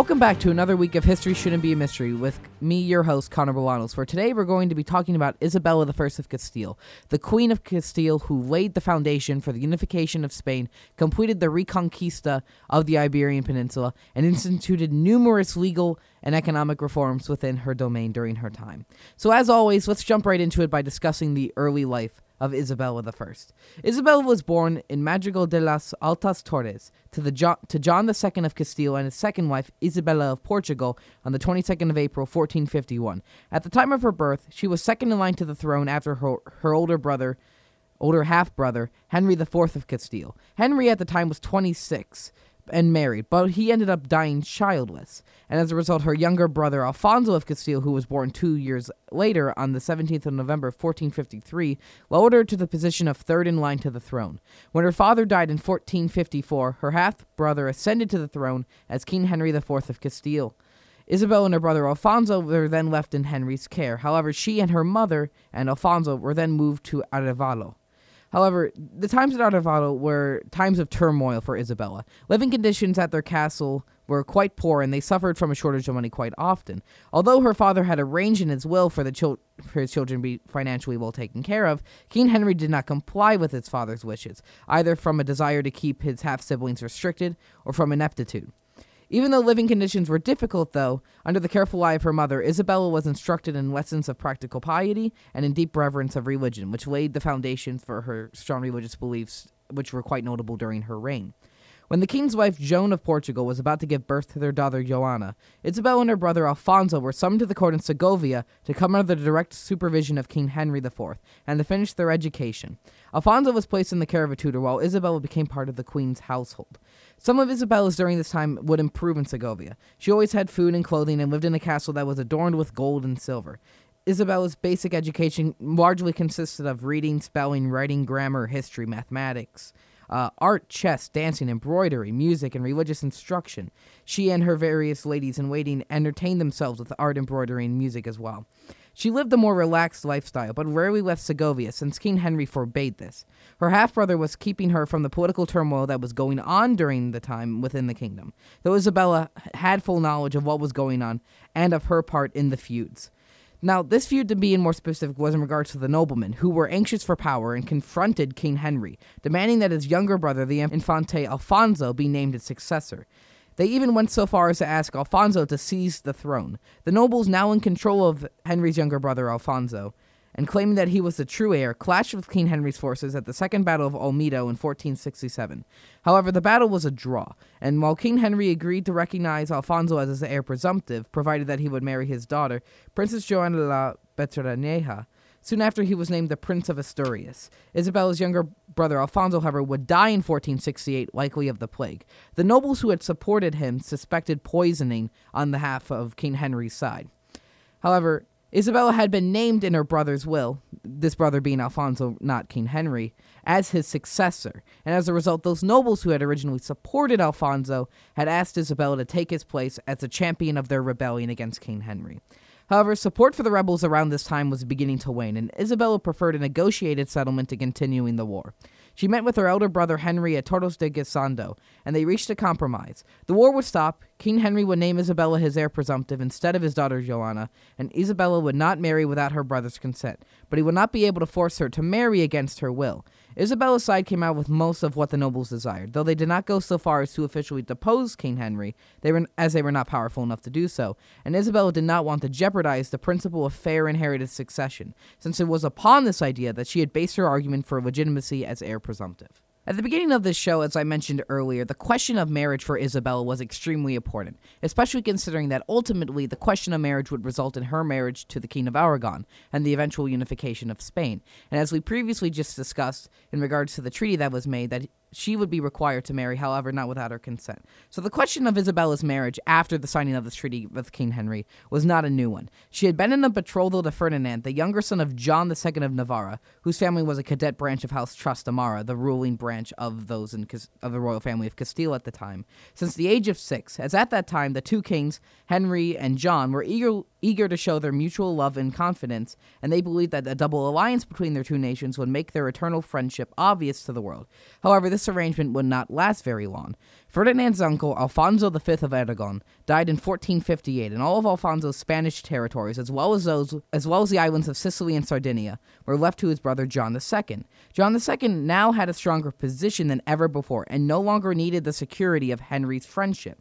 Welcome back to another week of History Shouldn't Be a Mystery with me, your host, Connor Bolanos. For today, we're going to be talking about Isabella I of Castile, the Queen of Castile who laid the foundation for the unification of Spain, completed the Reconquista of the Iberian Peninsula, and instituted numerous legal and economic reforms within her domain during her time. So, as always, let's jump right into it by discussing the early life of Isabella I. Isabella was born in Madrigal de las Altas Torres to, the jo- to John II of Castile and his second wife, Isabella of Portugal, on the 22nd of April, 1451. At the time of her birth, she was second in line to the throne after her, her older brother, older half brother, Henry IV of Castile. Henry at the time was 26 and married, but he ended up dying childless. And as a result, her younger brother Alfonso of Castile, who was born two years later on the 17th of November 1453, lowered her to the position of third in line to the throne. When her father died in 1454, her half brother ascended to the throne as King Henry IV of Castile. Isabel and her brother Alfonso were then left in Henry's care. However, she and her mother and Alfonso were then moved to Arevalo. However, the times at Arevalo were times of turmoil for Isabella. Living conditions at their castle were quite poor, and they suffered from a shortage of money quite often. Although her father had arranged in his will for the chil- for his children to be financially well taken care of, King Henry did not comply with his father's wishes, either from a desire to keep his half siblings restricted or from ineptitude. Even though living conditions were difficult, though, under the careful eye of her mother, Isabella was instructed in lessons of practical piety and in deep reverence of religion, which laid the foundation for her strong religious beliefs, which were quite notable during her reign. When the king's wife Joan of Portugal was about to give birth to their daughter Joanna, Isabel and her brother Alfonso were summoned to the court in Segovia to come under the direct supervision of King Henry IV and to finish their education. Alfonso was placed in the care of a tutor while Isabella became part of the queen's household. Some of Isabella's during this time would improve in Segovia. She always had food and clothing and lived in a castle that was adorned with gold and silver. Isabella's basic education largely consisted of reading, spelling, writing, grammar, history, mathematics, uh, art, chess, dancing, embroidery, music, and religious instruction. She and her various ladies in waiting entertained themselves with art, embroidery, and music as well. She lived a more relaxed lifestyle, but rarely left Segovia since King Henry forbade this. Her half brother was keeping her from the political turmoil that was going on during the time within the kingdom, though Isabella had full knowledge of what was going on and of her part in the feuds. Now, this feud, to be in more specific, was in regards to the noblemen, who were anxious for power and confronted King Henry, demanding that his younger brother, the Infante Alfonso, be named his successor. They even went so far as to ask Alfonso to seize the throne. The nobles, now in control of Henry's younger brother Alfonso, and claiming that he was the true heir, clashed with King Henry's forces at the Second Battle of Olmedo in 1467. However, the battle was a draw, and while King Henry agreed to recognize Alfonso as his heir presumptive, provided that he would marry his daughter, Princess Joanna la Beltraneja, soon after he was named the Prince of Asturias. Isabella's younger brother Alfonso, however, would die in 1468, likely of the plague. The nobles who had supported him suspected poisoning on behalf of King Henry's side. However, Isabella had been named in her brother's will, this brother being Alfonso, not King Henry, as his successor, and as a result, those nobles who had originally supported Alfonso had asked Isabella to take his place as a champion of their rebellion against King Henry. However, support for the rebels around this time was beginning to wane, and Isabella preferred a negotiated settlement to continuing the war. She met with her elder brother Henry at Torres de Guisando, and they reached a compromise. The war would stop, King Henry would name Isabella his heir presumptive instead of his daughter Joanna, and Isabella would not marry without her brother's consent, but he would not be able to force her to marry against her will. Isabella's side came out with most of what the nobles desired, though they did not go so far as to officially depose King Henry, they were, as they were not powerful enough to do so, and Isabella did not want to jeopardize the principle of fair inherited succession, since it was upon this idea that she had based her argument for legitimacy as heir presumptive. At the beginning of this show, as I mentioned earlier, the question of marriage for Isabella was extremely important, especially considering that ultimately the question of marriage would result in her marriage to the King of Aragon and the eventual unification of Spain. And as we previously just discussed in regards to the treaty that was made, that she would be required to marry, however, not without her consent. So the question of Isabella's marriage after the signing of this treaty with King Henry was not a new one. She had been in a betrothal to Ferdinand, the younger son of John II of Navarra, whose family was a cadet branch of House Trastamara, the ruling branch of those in of the royal family of Castile at the time, since the age of six, as at that time the two kings, Henry and John, were eager eager to show their mutual love and confidence, and they believed that a double alliance between their two nations would make their eternal friendship obvious to the world. However, this this arrangement would not last very long. Ferdinand's uncle, Alfonso V of Aragon, died in 1458, and all of Alfonso's Spanish territories, as well as those, as well as the islands of Sicily and Sardinia, were left to his brother John II. John II now had a stronger position than ever before, and no longer needed the security of Henry's friendship.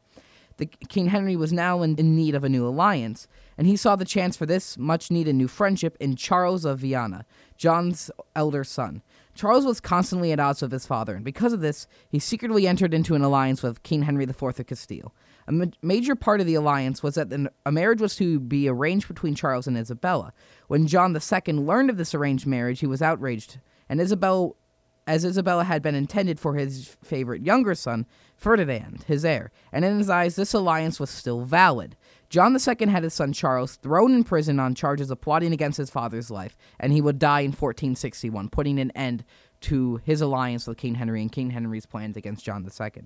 The, King Henry was now in, in need of a new alliance, and he saw the chance for this much needed new friendship in Charles of Viana, John's elder son. Charles was constantly at odds with his father, and because of this, he secretly entered into an alliance with King Henry IV of Castile. A ma- major part of the alliance was that the, a marriage was to be arranged between Charles and Isabella. When John II learned of this arranged marriage, he was outraged, and Isabella, as Isabella had been intended for his favorite younger son, Ferdinand, his heir, and in his eyes, this alliance was still valid. John II had his son Charles thrown in prison on charges of plotting against his father's life, and he would die in 1461, putting an end to his alliance with King Henry and King Henry's plans against John II.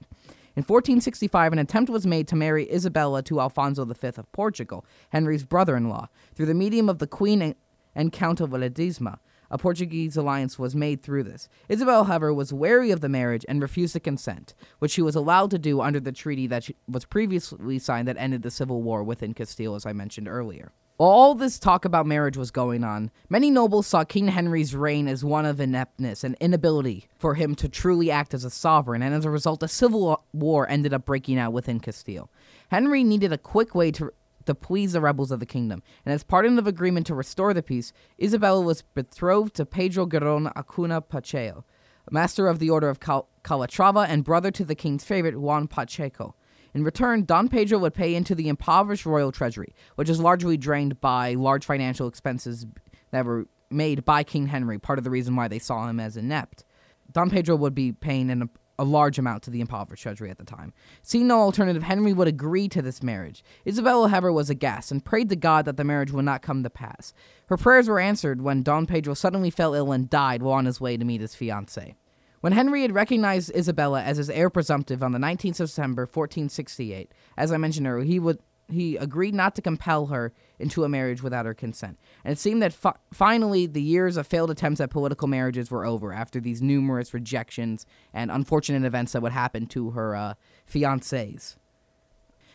In 1465, an attempt was made to marry Isabella to Alfonso V of Portugal, Henry's brother in law, through the medium of the Queen and Count of Ledesma. A Portuguese alliance was made through this. Isabel, however, was wary of the marriage and refused to consent, which she was allowed to do under the treaty that was previously signed that ended the civil war within Castile, as I mentioned earlier. While all this talk about marriage was going on, many nobles saw King Henry's reign as one of ineptness and inability for him to truly act as a sovereign, and as a result, a civil war ended up breaking out within Castile. Henry needed a quick way to to please the rebels of the kingdom, and as part of the agreement to restore the peace, Isabella was betrothed to Pedro Giron Acuna Pacheco, master of the Order of Cal- Calatrava and brother to the king's favorite Juan Pacheco. In return, Don Pedro would pay into the impoverished royal treasury, which is largely drained by large financial expenses that were made by King Henry, part of the reason why they saw him as inept. Don Pedro would be paying an a large amount to the impoverished treasury at the time. Seeing no alternative, Henry would agree to this marriage. Isabella, however, was aghast and prayed to God that the marriage would not come to pass. Her prayers were answered when Don Pedro suddenly fell ill and died while on his way to meet his fiancée. When Henry had recognized Isabella as his heir presumptive on the 19th of September, 1468, as I mentioned earlier, he would he agreed not to compel her into a marriage without her consent. And it seemed that fi- finally the years of failed attempts at political marriages were over after these numerous rejections and unfortunate events that would happen to her uh, fiancés.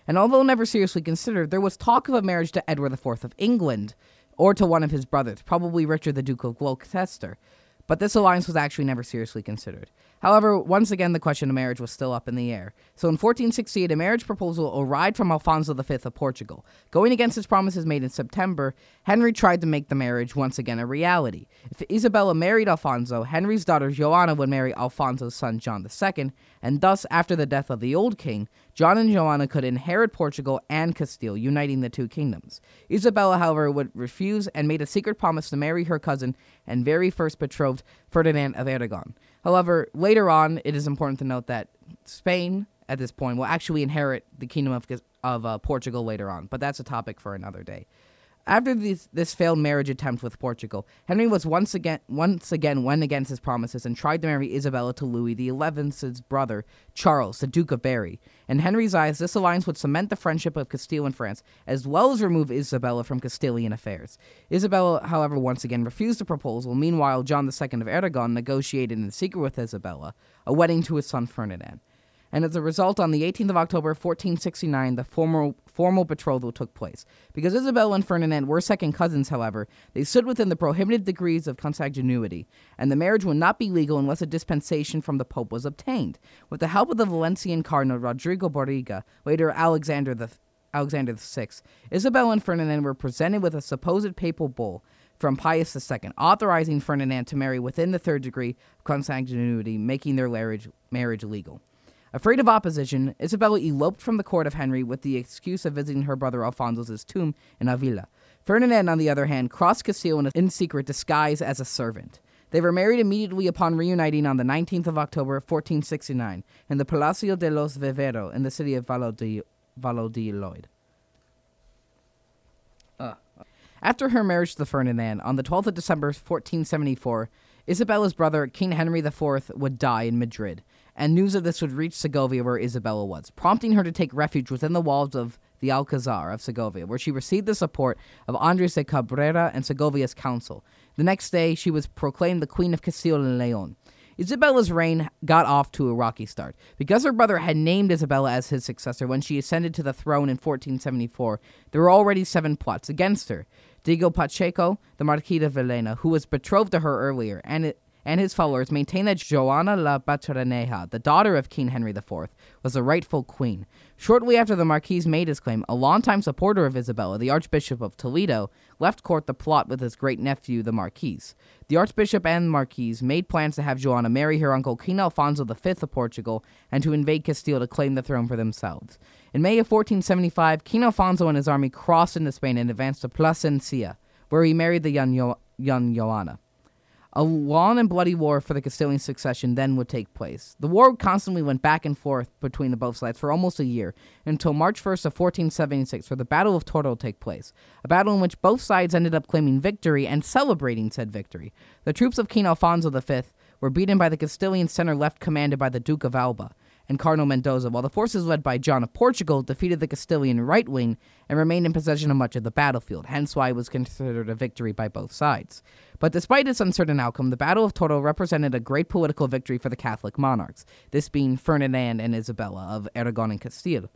And although never seriously considered, there was talk of a marriage to Edward IV of England or to one of his brothers, probably Richard the Duke of Gloucester. But this alliance was actually never seriously considered. However, once again, the question of marriage was still up in the air. So in 1468, a marriage proposal arrived from Alfonso V of Portugal. Going against his promises made in September, Henry tried to make the marriage once again a reality. If Isabella married Alfonso, Henry's daughter Joanna would marry Alfonso's son John II, and thus, after the death of the old king, John and Joanna could inherit Portugal and Castile, uniting the two kingdoms. Isabella, however, would refuse and made a secret promise to marry her cousin and very first betrothed, Ferdinand of Aragon. However, later on, it is important to note that Spain, at this point, will actually inherit the kingdom of, of uh, Portugal later on, but that's a topic for another day. After this, this failed marriage attempt with Portugal, Henry was once again once again went against his promises and tried to marry Isabella to Louis XI's brother, Charles, the Duke of Berry. In Henry's eyes, this alliance would cement the friendship of Castile and France, as well as remove Isabella from Castilian affairs. Isabella, however, once again refused the proposal. Meanwhile, John II of Aragon negotiated in secret with Isabella a wedding to his son Ferdinand and as a result, on the 18th of October, 1469, the formal, formal betrothal took place. Because Isabella and Ferdinand were second cousins, however, they stood within the prohibited degrees of consanguinity, and the marriage would not be legal unless a dispensation from the Pope was obtained. With the help of the Valencian cardinal Rodrigo Borgia, later Alexander the Alexander VI, Isabella and Ferdinand were presented with a supposed papal bull from Pius II, authorizing Ferdinand to marry within the third degree of consanguinity, making their marriage, marriage legal. Afraid of opposition, Isabella eloped from the court of Henry with the excuse of visiting her brother Alfonso's tomb in Avila. Ferdinand, on the other hand, crossed Castile in, secret disguise as a servant. They were married immediately upon reuniting on the 19th of October, 1469, in the Palacio de los Vivero in the city of Valladolid. Uh. After her marriage to Ferdinand, on the 12th of December, 1474, Isabella's brother, King Henry IV, would die in Madrid and news of this would reach Segovia where Isabella was, prompting her to take refuge within the walls of the Alcazar of Segovia, where she received the support of Andres de Cabrera and Segovia's council. The next day, she was proclaimed the Queen of Castile and Leon. Isabella's reign got off to a rocky start. Because her brother had named Isabella as his successor when she ascended to the throne in 1474, there were already seven plots against her. Diego Pacheco, the Marquis de Villena, who was betrothed to her earlier, and and his followers maintain that Joanna la Beltraneja, the daughter of King Henry IV, was the rightful queen. Shortly after the Marquis made his claim, a longtime supporter of Isabella, the Archbishop of Toledo, left court to plot with his great nephew, the Marquis. The Archbishop and Marquis made plans to have Joanna marry her uncle King Alfonso V of Portugal and to invade Castile to claim the throne for themselves. In May of 1475, King Alfonso and his army crossed into Spain and advanced to Plasencia, where he married the young, Yo- young Joanna. A long and bloody war for the Castilian succession then would take place. The war constantly went back and forth between the both sides for almost a year, until March 1st of 1476, where the Battle of would take place, a battle in which both sides ended up claiming victory and celebrating said victory. The troops of King Alfonso V were beaten by the Castilian center-left commanded by the Duke of Alba, and Cardinal Mendoza, while the forces led by John of Portugal defeated the Castilian right wing and remained in possession of much of the battlefield, hence why it was considered a victory by both sides. But despite its uncertain outcome, the Battle of Toro represented a great political victory for the Catholic monarchs, this being Ferdinand and Isabella of Aragon and Castile,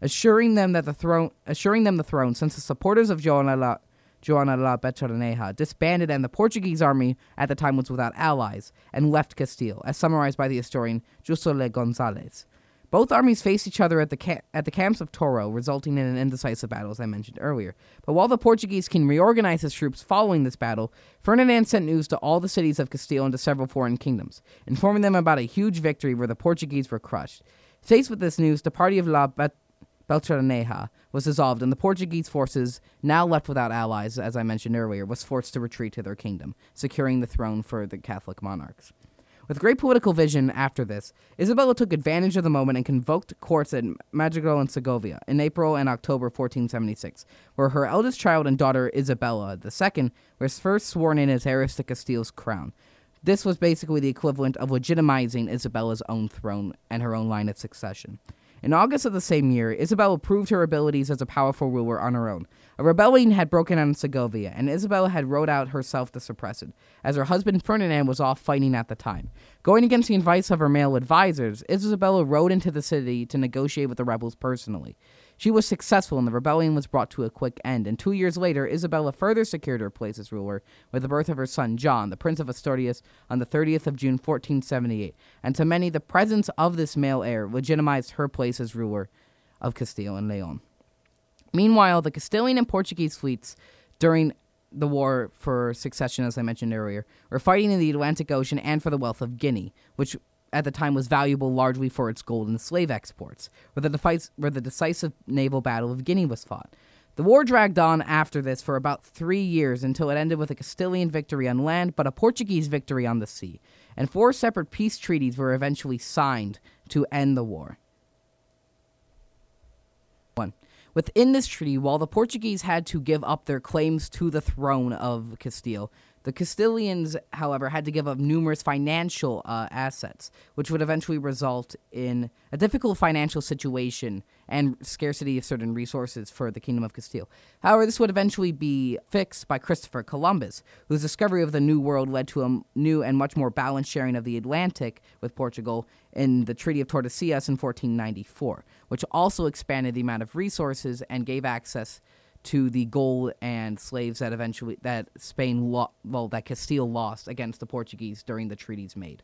assuring them that the throne assuring them the throne since the supporters of Joanna la Joana la Beltraneja, disbanded and the Portuguese army at the time was without allies and left Castile, as summarized by the historian Justo Le Gonzalez. Both armies faced each other at the, ca- at the camps of Toro, resulting in an indecisive battle, as I mentioned earlier. But while the Portuguese king reorganized his troops following this battle, Ferdinand sent news to all the cities of Castile and to several foreign kingdoms, informing them about a huge victory where the Portuguese were crushed. Faced with this news, the party of La Beltraneja was dissolved, and the Portuguese forces, now left without allies, as I mentioned earlier, was forced to retreat to their kingdom, securing the throne for the Catholic monarchs. With great political vision after this, Isabella took advantage of the moment and convoked courts at Madrigal and Segovia in April and October 1476, where her eldest child and daughter Isabella II was first sworn in as heiress to Castile's crown. This was basically the equivalent of legitimizing Isabella's own throne and her own line of succession. In August of the same year, Isabella proved her abilities as a powerful ruler on her own. A rebellion had broken out in Segovia, and Isabella had rode out herself to suppress it, as her husband Ferdinand was off fighting at the time. Going against the advice of her male advisors, Isabella rode into the city to negotiate with the rebels personally. She was successful, and the rebellion was brought to a quick end. And two years later, Isabella further secured her place as ruler with the birth of her son John, the Prince of Asturias, on the 30th of June, 1478. And to many, the presence of this male heir legitimized her place as ruler of Castile and Leon. Meanwhile, the Castilian and Portuguese fleets during the war for succession, as I mentioned earlier, were fighting in the Atlantic Ocean and for the wealth of Guinea, which at the time was valuable largely for its gold and slave exports, where the, defice, where the decisive naval battle of Guinea was fought. The war dragged on after this for about three years until it ended with a Castilian victory on land, but a Portuguese victory on the sea. And four separate peace treaties were eventually signed to end the war. One. Within this treaty, while the Portuguese had to give up their claims to the throne of Castile, the Castilians, however, had to give up numerous financial uh, assets, which would eventually result in a difficult financial situation and scarcity of certain resources for the Kingdom of Castile. However, this would eventually be fixed by Christopher Columbus, whose discovery of the New World led to a new and much more balanced sharing of the Atlantic with Portugal in the Treaty of Tordesillas in 1494, which also expanded the amount of resources and gave access to the gold and slaves that eventually that Spain lo- well that Castile lost against the Portuguese during the treaties made.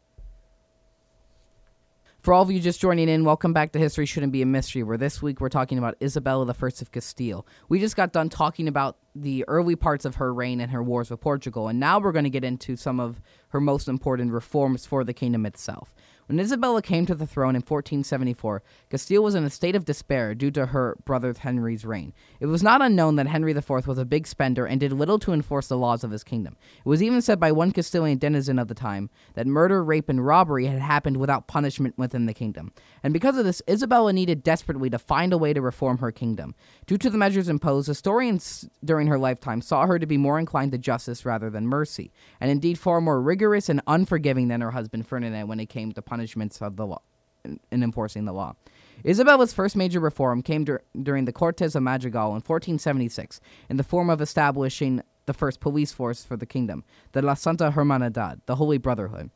For all of you just joining in, welcome back to History Shouldn't Be a Mystery, where this week we're talking about Isabella I of Castile. We just got done talking about the early parts of her reign and her wars with Portugal, and now we're going to get into some of her most important reforms for the kingdom itself. When Isabella came to the throne in 1474, Castile was in a state of despair due to her brother Henry's reign. It was not unknown that Henry IV was a big spender and did little to enforce the laws of his kingdom. It was even said by one Castilian denizen of the time that murder, rape, and robbery had happened without punishment within the kingdom. And because of this, Isabella needed desperately to find a way to reform her kingdom. Due to the measures imposed, historians during her lifetime saw her to be more inclined to justice rather than mercy, and indeed far more rigorous and unforgiving than her husband Ferdinand when it came to punishments of the law in enforcing the law. Isabella's first major reform came dur- during the Cortes of Madrigal in 1476 in the form of establishing the first police force for the kingdom, the La Santa Hermandad, the Holy Brotherhood.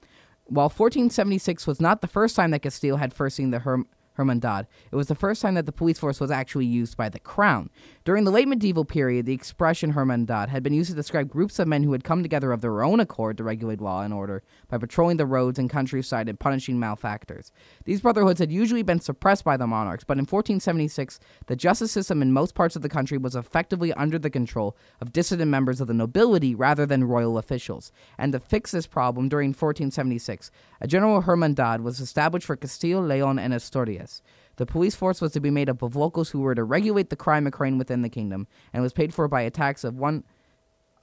while 1476 was not the first time that Castile had first seen the Herm- Hermandad. It was the first time that the police force was actually used by the crown. During the late medieval period, the expression Hermandad had been used to describe groups of men who had come together of their own accord to regulate law and order by patrolling the roads and countryside and punishing malefactors. These brotherhoods had usually been suppressed by the monarchs, but in 1476, the justice system in most parts of the country was effectively under the control of dissident members of the nobility rather than royal officials. And to fix this problem, during 1476, a general Hermandad was established for Castile, Leon, and Asturias. The police force was to be made up of locals who were to regulate the crime occurring within the kingdom, and was paid for by a tax of one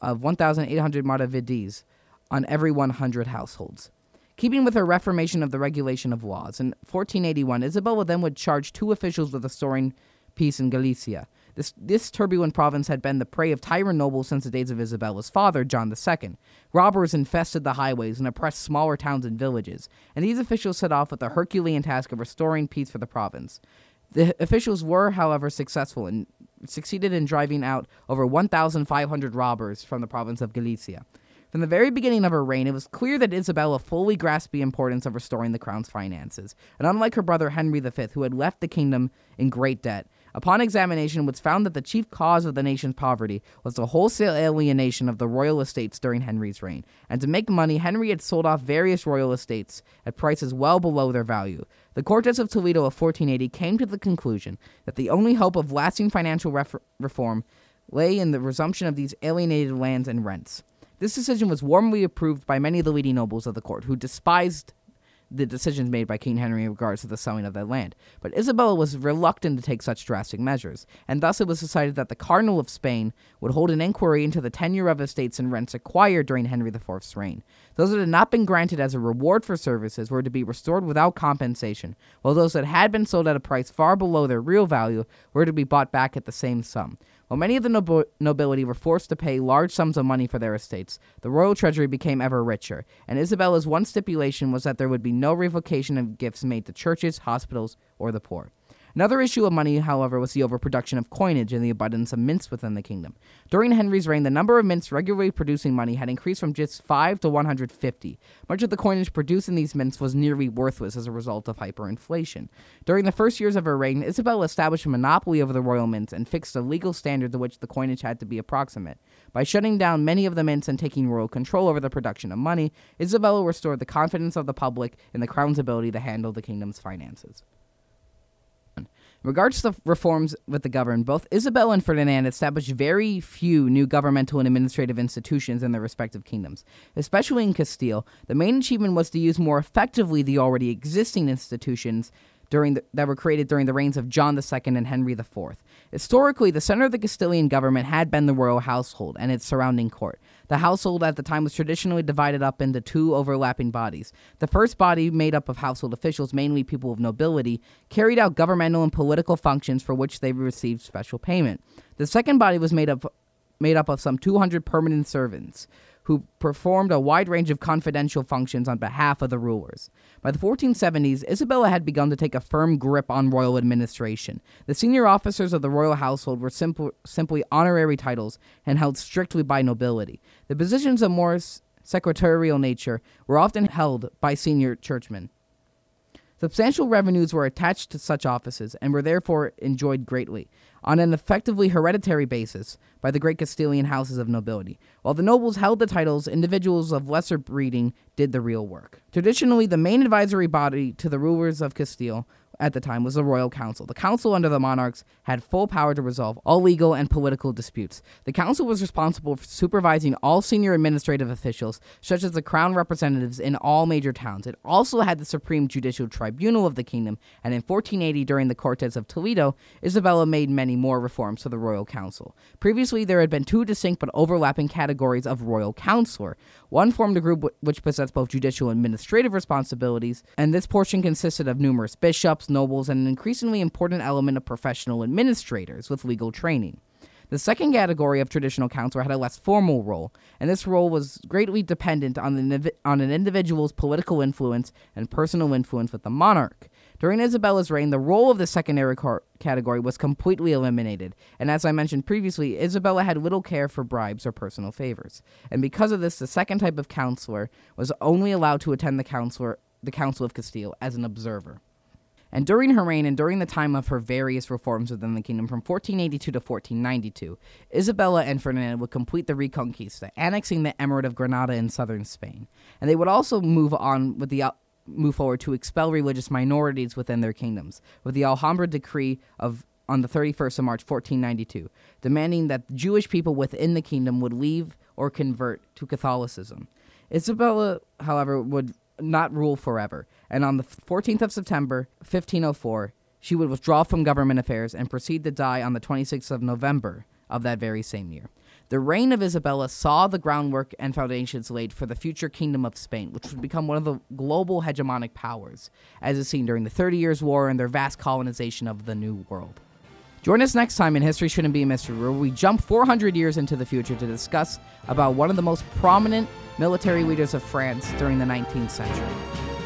of 1,800 maravedis on every 100 households. Keeping with her reformation of the regulation of laws, in 1481, Isabella then would charge two officials with restoring peace in Galicia. This, this turbulent province had been the prey of tyrant nobles since the days of Isabella's father, John II. Robbers infested the highways and oppressed smaller towns and villages, and these officials set off with the Herculean task of restoring peace for the province. The officials were, however, successful and succeeded in driving out over 1,500 robbers from the province of Galicia. From the very beginning of her reign, it was clear that Isabella fully grasped the importance of restoring the crown's finances, and unlike her brother Henry V, who had left the kingdom in great debt, Upon examination, it was found that the chief cause of the nation's poverty was the wholesale alienation of the royal estates during Henry's reign. And to make money, Henry had sold off various royal estates at prices well below their value. The Cortes of Toledo of 1480 came to the conclusion that the only hope of lasting financial ref- reform lay in the resumption of these alienated lands and rents. This decision was warmly approved by many of the leading nobles of the court, who despised the decisions made by King Henry in regards to the selling of that land. But Isabella was reluctant to take such drastic measures, and thus it was decided that the Cardinal of Spain would hold an inquiry into the tenure of estates and rents acquired during Henry IV's reign. Those that had not been granted as a reward for services were to be restored without compensation, while those that had been sold at a price far below their real value were to be bought back at the same sum. While many of the nob- nobility were forced to pay large sums of money for their estates, the royal treasury became ever richer, and Isabella's one stipulation was that there would be no revocation of gifts made to churches, hospitals, or the poor. Another issue of money, however, was the overproduction of coinage and the abundance of mints within the kingdom. During Henry's reign, the number of mints regularly producing money had increased from just 5 to 150. Much of the coinage produced in these mints was nearly worthless as a result of hyperinflation. During the first years of her reign, Isabella established a monopoly over the royal mints and fixed a legal standard to which the coinage had to be approximate. By shutting down many of the mints and taking royal control over the production of money, Isabella restored the confidence of the public in the crown's ability to handle the kingdom's finances. In regards to the reforms with the government, both Isabel and Ferdinand established very few new governmental and administrative institutions in their respective kingdoms. Especially in Castile, the main achievement was to use more effectively the already existing institutions during the, that were created during the reigns of John II and Henry IV. Historically, the center of the Castilian government had been the royal household and its surrounding court. The household at the time was traditionally divided up into two overlapping bodies. The first body, made up of household officials, mainly people of nobility, carried out governmental and political functions for which they received special payment. The second body was made up made up of some 200 permanent servants who performed a wide range of confidential functions on behalf of the rulers. By the 1470s, Isabella had begun to take a firm grip on royal administration. The senior officers of the royal household were simple, simply honorary titles and held strictly by nobility. The positions of more secretarial nature were often held by senior churchmen. Substantial revenues were attached to such offices and were therefore enjoyed greatly, on an effectively hereditary basis, by the great Castilian houses of nobility. While the nobles held the titles, individuals of lesser breeding did the real work. Traditionally, the main advisory body to the rulers of Castile at the time was the royal council. The council under the monarchs had full power to resolve all legal and political disputes. The council was responsible for supervising all senior administrative officials, such as the crown representatives in all major towns. It also had the supreme judicial tribunal of the kingdom, and in 1480, during the Cortes of Toledo, Isabella made many more reforms to the royal council. Previously, there had been two distinct but overlapping categories of royal counselor. One formed a group which possessed both judicial and administrative responsibilities, and this portion consisted of numerous bishops, nobles, and an increasingly important element of professional administrators with legal training. The second category of traditional counselor had a less formal role, and this role was greatly dependent on, the, on an individual's political influence and personal influence with the monarch. During Isabella's reign, the role of the secondary category was completely eliminated, and as I mentioned previously, Isabella had little care for bribes or personal favors. And because of this, the second type of counselor was only allowed to attend the counselor the Council of Castile as an observer. And during her reign and during the time of her various reforms within the kingdom from 1482 to 1492, Isabella and Ferdinand would complete the Reconquista, annexing the Emirate of Granada in southern Spain. And they would also move on with the uh, move forward to expel religious minorities within their kingdoms, with the Alhambra decree of on the 31st of March 1492, demanding that Jewish people within the kingdom would leave or convert to Catholicism. Isabella, however, would not rule forever, and on the 14th of September 1504, she would withdraw from government affairs and proceed to die on the 26th of November of that very same year. The reign of Isabella saw the groundwork and foundations laid for the future kingdom of Spain, which would become one of the global hegemonic powers, as is seen during the Thirty Years' War and their vast colonization of the New World. Join us next time in History Shouldn't Be a Mystery, where we jump 400 years into the future to discuss about one of the most prominent military leaders of France during the 19th century.